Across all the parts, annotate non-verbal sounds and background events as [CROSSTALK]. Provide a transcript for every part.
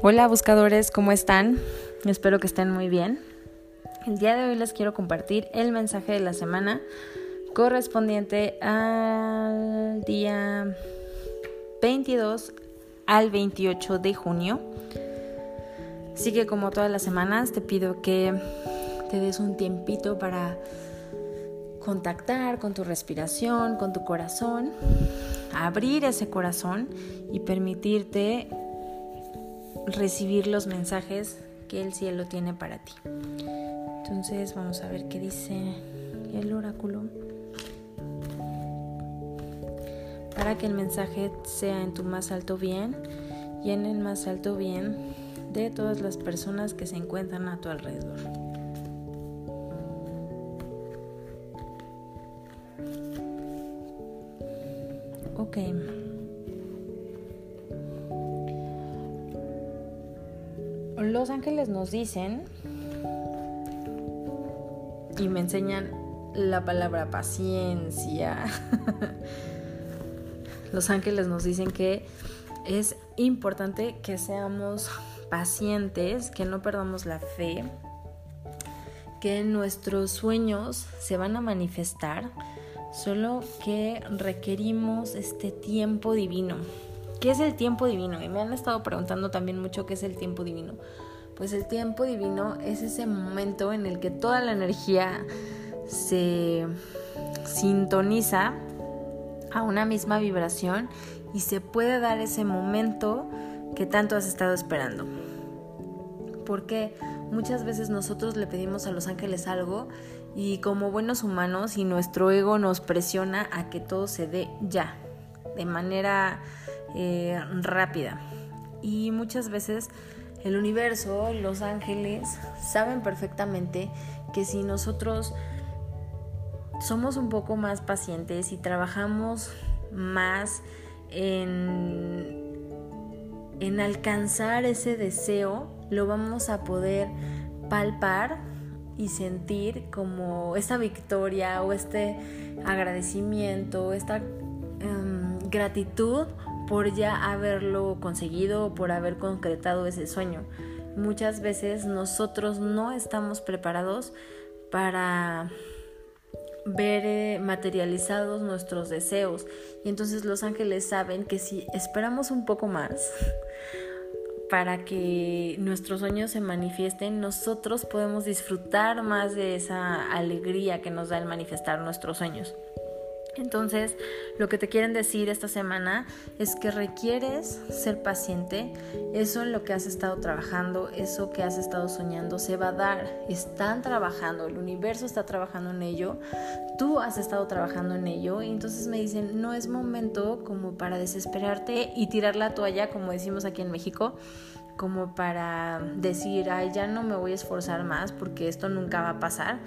Hola buscadores, ¿cómo están? Espero que estén muy bien. El día de hoy les quiero compartir el mensaje de la semana correspondiente al día 22 al 28 de junio. Así que como todas las semanas te pido que te des un tiempito para contactar con tu respiración, con tu corazón, abrir ese corazón y permitirte recibir los mensajes que el cielo tiene para ti. Entonces vamos a ver qué dice el oráculo. Para que el mensaje sea en tu más alto bien y en el más alto bien de todas las personas que se encuentran a tu alrededor. Ok. Los ángeles nos dicen y me enseñan la palabra paciencia. [LAUGHS] Los ángeles nos dicen que es importante que seamos pacientes, que no perdamos la fe, que nuestros sueños se van a manifestar, solo que requerimos este tiempo divino. ¿Qué es el tiempo divino? Y me han estado preguntando también mucho qué es el tiempo divino. Pues el tiempo divino es ese momento en el que toda la energía se sintoniza a una misma vibración y se puede dar ese momento que tanto has estado esperando. Porque muchas veces nosotros le pedimos a los ángeles algo y como buenos humanos y nuestro ego nos presiona a que todo se dé ya, de manera eh, rápida. Y muchas veces el universo, los ángeles, saben perfectamente que si nosotros somos un poco más pacientes y trabajamos más en, en alcanzar ese deseo, lo vamos a poder palpar y sentir como esta victoria o este agradecimiento, esta em, gratitud por ya haberlo conseguido o por haber concretado ese sueño. Muchas veces nosotros no estamos preparados para ver eh, materializados nuestros deseos y entonces los ángeles saben que si esperamos un poco más [LAUGHS] para que nuestros sueños se manifiesten, nosotros podemos disfrutar más de esa alegría que nos da el manifestar nuestros sueños. Entonces, lo que te quieren decir esta semana es que requieres ser paciente. Eso en lo que has estado trabajando, eso que has estado soñando, se va a dar. Están trabajando, el universo está trabajando en ello, tú has estado trabajando en ello. Y entonces me dicen, no es momento como para desesperarte y tirar la toalla, como decimos aquí en México como para decir, ay, ya no me voy a esforzar más porque esto nunca va a pasar.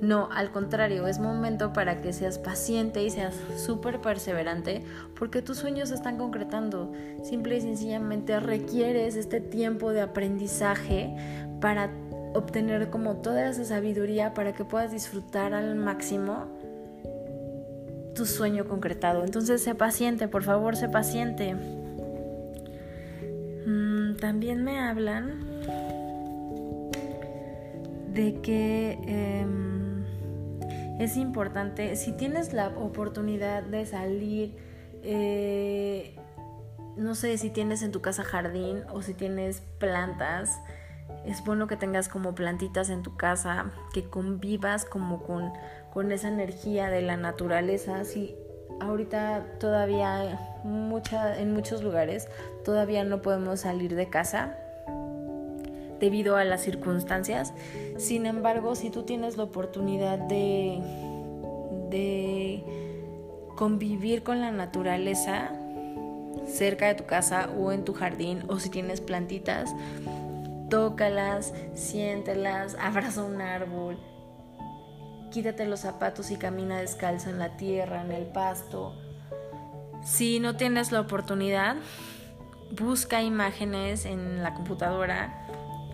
No, al contrario, es momento para que seas paciente y seas súper perseverante porque tus sueños se están concretando. Simple y sencillamente requieres este tiempo de aprendizaje para obtener como toda esa sabiduría para que puedas disfrutar al máximo tu sueño concretado. Entonces, sé paciente, por favor, sé paciente también me hablan de que em, es importante, si tienes la oportunidad de salir, eh, no sé si tienes en tu casa jardín o si tienes plantas, es bueno que tengas como plantitas en tu casa, que convivas como con, con esa energía de la naturaleza. Si ahorita todavía mucha, en muchos lugares todavía no podemos salir de casa debido a las circunstancias. Sin embargo, si tú tienes la oportunidad de, de convivir con la naturaleza cerca de tu casa o en tu jardín o si tienes plantitas, tócalas, siéntelas, [LAUGHS] abraza un árbol, quítate los zapatos y camina descalzo en la tierra, en el pasto. Si no tienes la oportunidad, busca imágenes en la computadora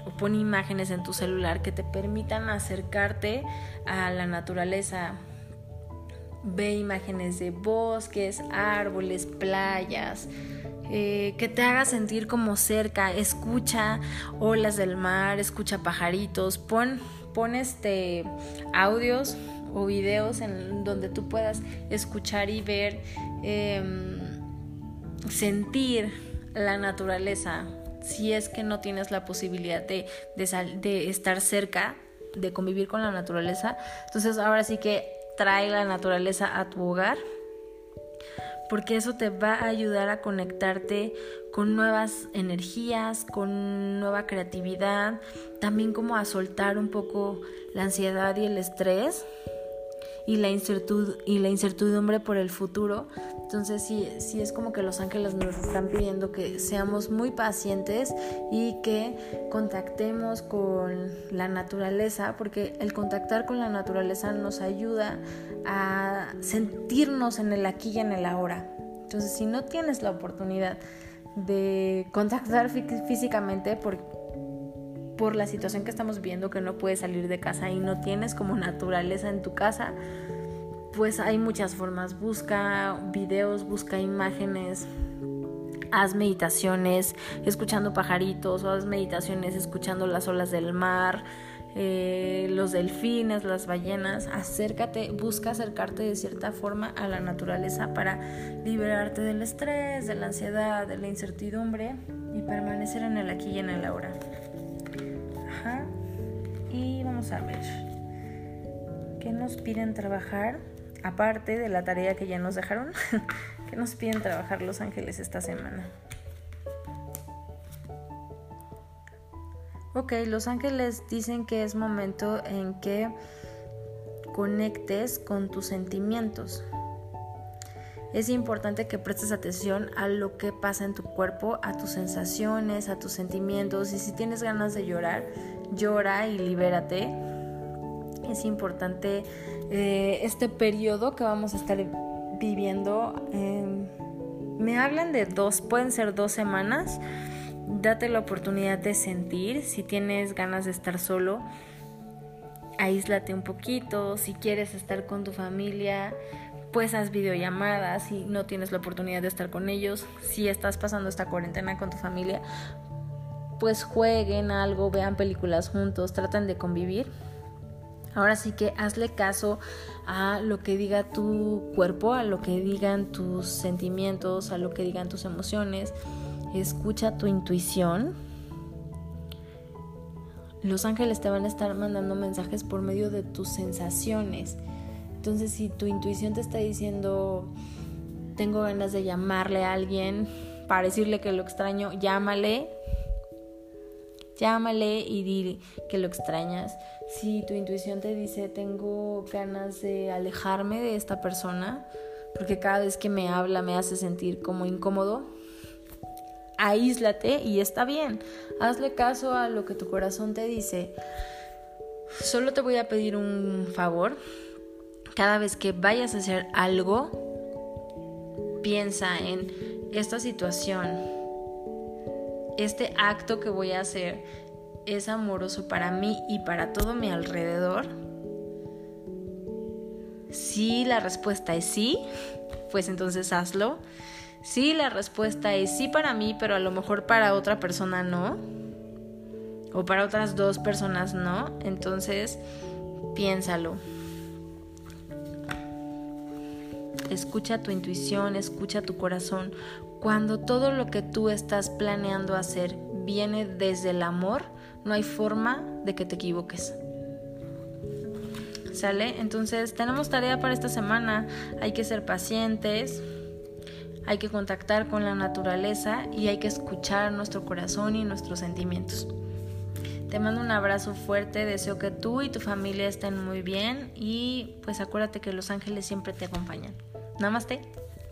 o pon imágenes en tu celular que te permitan acercarte a la naturaleza. ve imágenes de bosques, árboles, playas, eh, que te haga sentir como cerca, escucha olas del mar, escucha pajaritos, pon, pon este audios o videos en donde tú puedas escuchar y ver, em, sentir la naturaleza. Si es que no tienes la posibilidad de, de estar cerca, de convivir con la naturaleza, entonces ahora sí que trae la naturaleza a tu hogar porque eso te va a ayudar a conectarte con nuevas energías, con nueva creatividad, también como a soltar un poco la ansiedad y el estrés y la, y la incertidumbre por el futuro. Entonces sí, sí es como que los ángeles nos están pidiendo que seamos muy pacientes y que contactemos con la naturaleza, porque el contactar con la naturaleza nos ayuda a sentirnos en el aquí y en el ahora. Entonces si no tienes la oportunidad de contactar físicamente por, por la situación que estamos viendo, que no puedes salir de casa y no tienes como naturaleza en tu casa, pues hay muchas formas. Busca videos, busca imágenes, haz meditaciones escuchando pajaritos haz meditaciones escuchando las olas del mar, eh, los delfines, las ballenas. Acércate, busca acercarte de cierta forma a la naturaleza para liberarte del estrés, de la ansiedad, de la incertidumbre y permanecer en el aquí y en el ahora. Ajá. Y vamos a ver. ¿Qué nos piden trabajar? aparte de la tarea que ya nos dejaron, [LAUGHS] que nos piden trabajar los ángeles esta semana. Ok, los ángeles dicen que es momento en que conectes con tus sentimientos. Es importante que prestes atención a lo que pasa en tu cuerpo, a tus sensaciones, a tus sentimientos. Y si tienes ganas de llorar, llora y libérate. Es importante eh, este periodo que vamos a estar viviendo. Em, me hablan de dos, pueden ser dos semanas. Date la oportunidad de sentir. Si tienes ganas de estar solo, aíslate un poquito. Si quieres estar con tu familia, pues haz videollamadas. Si no tienes la oportunidad de estar con ellos, si estás pasando esta cuarentena con tu familia, pues jueguen algo, vean películas juntos, traten de convivir. Ahora sí que hazle caso a lo que diga tu cuerpo, a lo que digan tus sentimientos, a lo que digan tus emociones. Escucha tu intuición. Los ángeles te van a estar mandando mensajes por medio de tus sensaciones. Entonces, si tu intuición te está diciendo, tengo ganas de llamarle a alguien para decirle que lo extraño, llámale, Llámale y dile que lo extrañas. Si tu intuición te dice tengo ganas de alejarme de esta persona, porque cada vez que me habla me hace sentir como incómodo, aíslate y está bien. Hazle caso a lo que tu corazón te dice. Solo te voy a pedir un favor. Cada vez que vayas a hacer algo, piensa en esta situación este acto que voy a hacer es amoroso para mí y para todo mi alrededor? Si la respuesta es sí, pues entonces hazlo. Si la respuesta es sí para mí, pero a lo mejor para otra persona no, o para otras dos personas no, entonces piénsalo. Escucha tu intuición, escucha tu corazón. Cuando todo lo que tú estás planeando hacer viene desde el amor, no hay forma de que te equivoques. ¿Sale? Entonces tenemos tarea para esta semana. Hay que ser pacientes, hay que contactar con la naturaleza y hay que escuchar nuestro corazón y nuestros sentimientos. Te mando un abrazo fuerte, deseo que tú y tu familia estén muy bien y pues acuérdate que los ángeles siempre te acompañan. Namaste,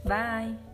bye.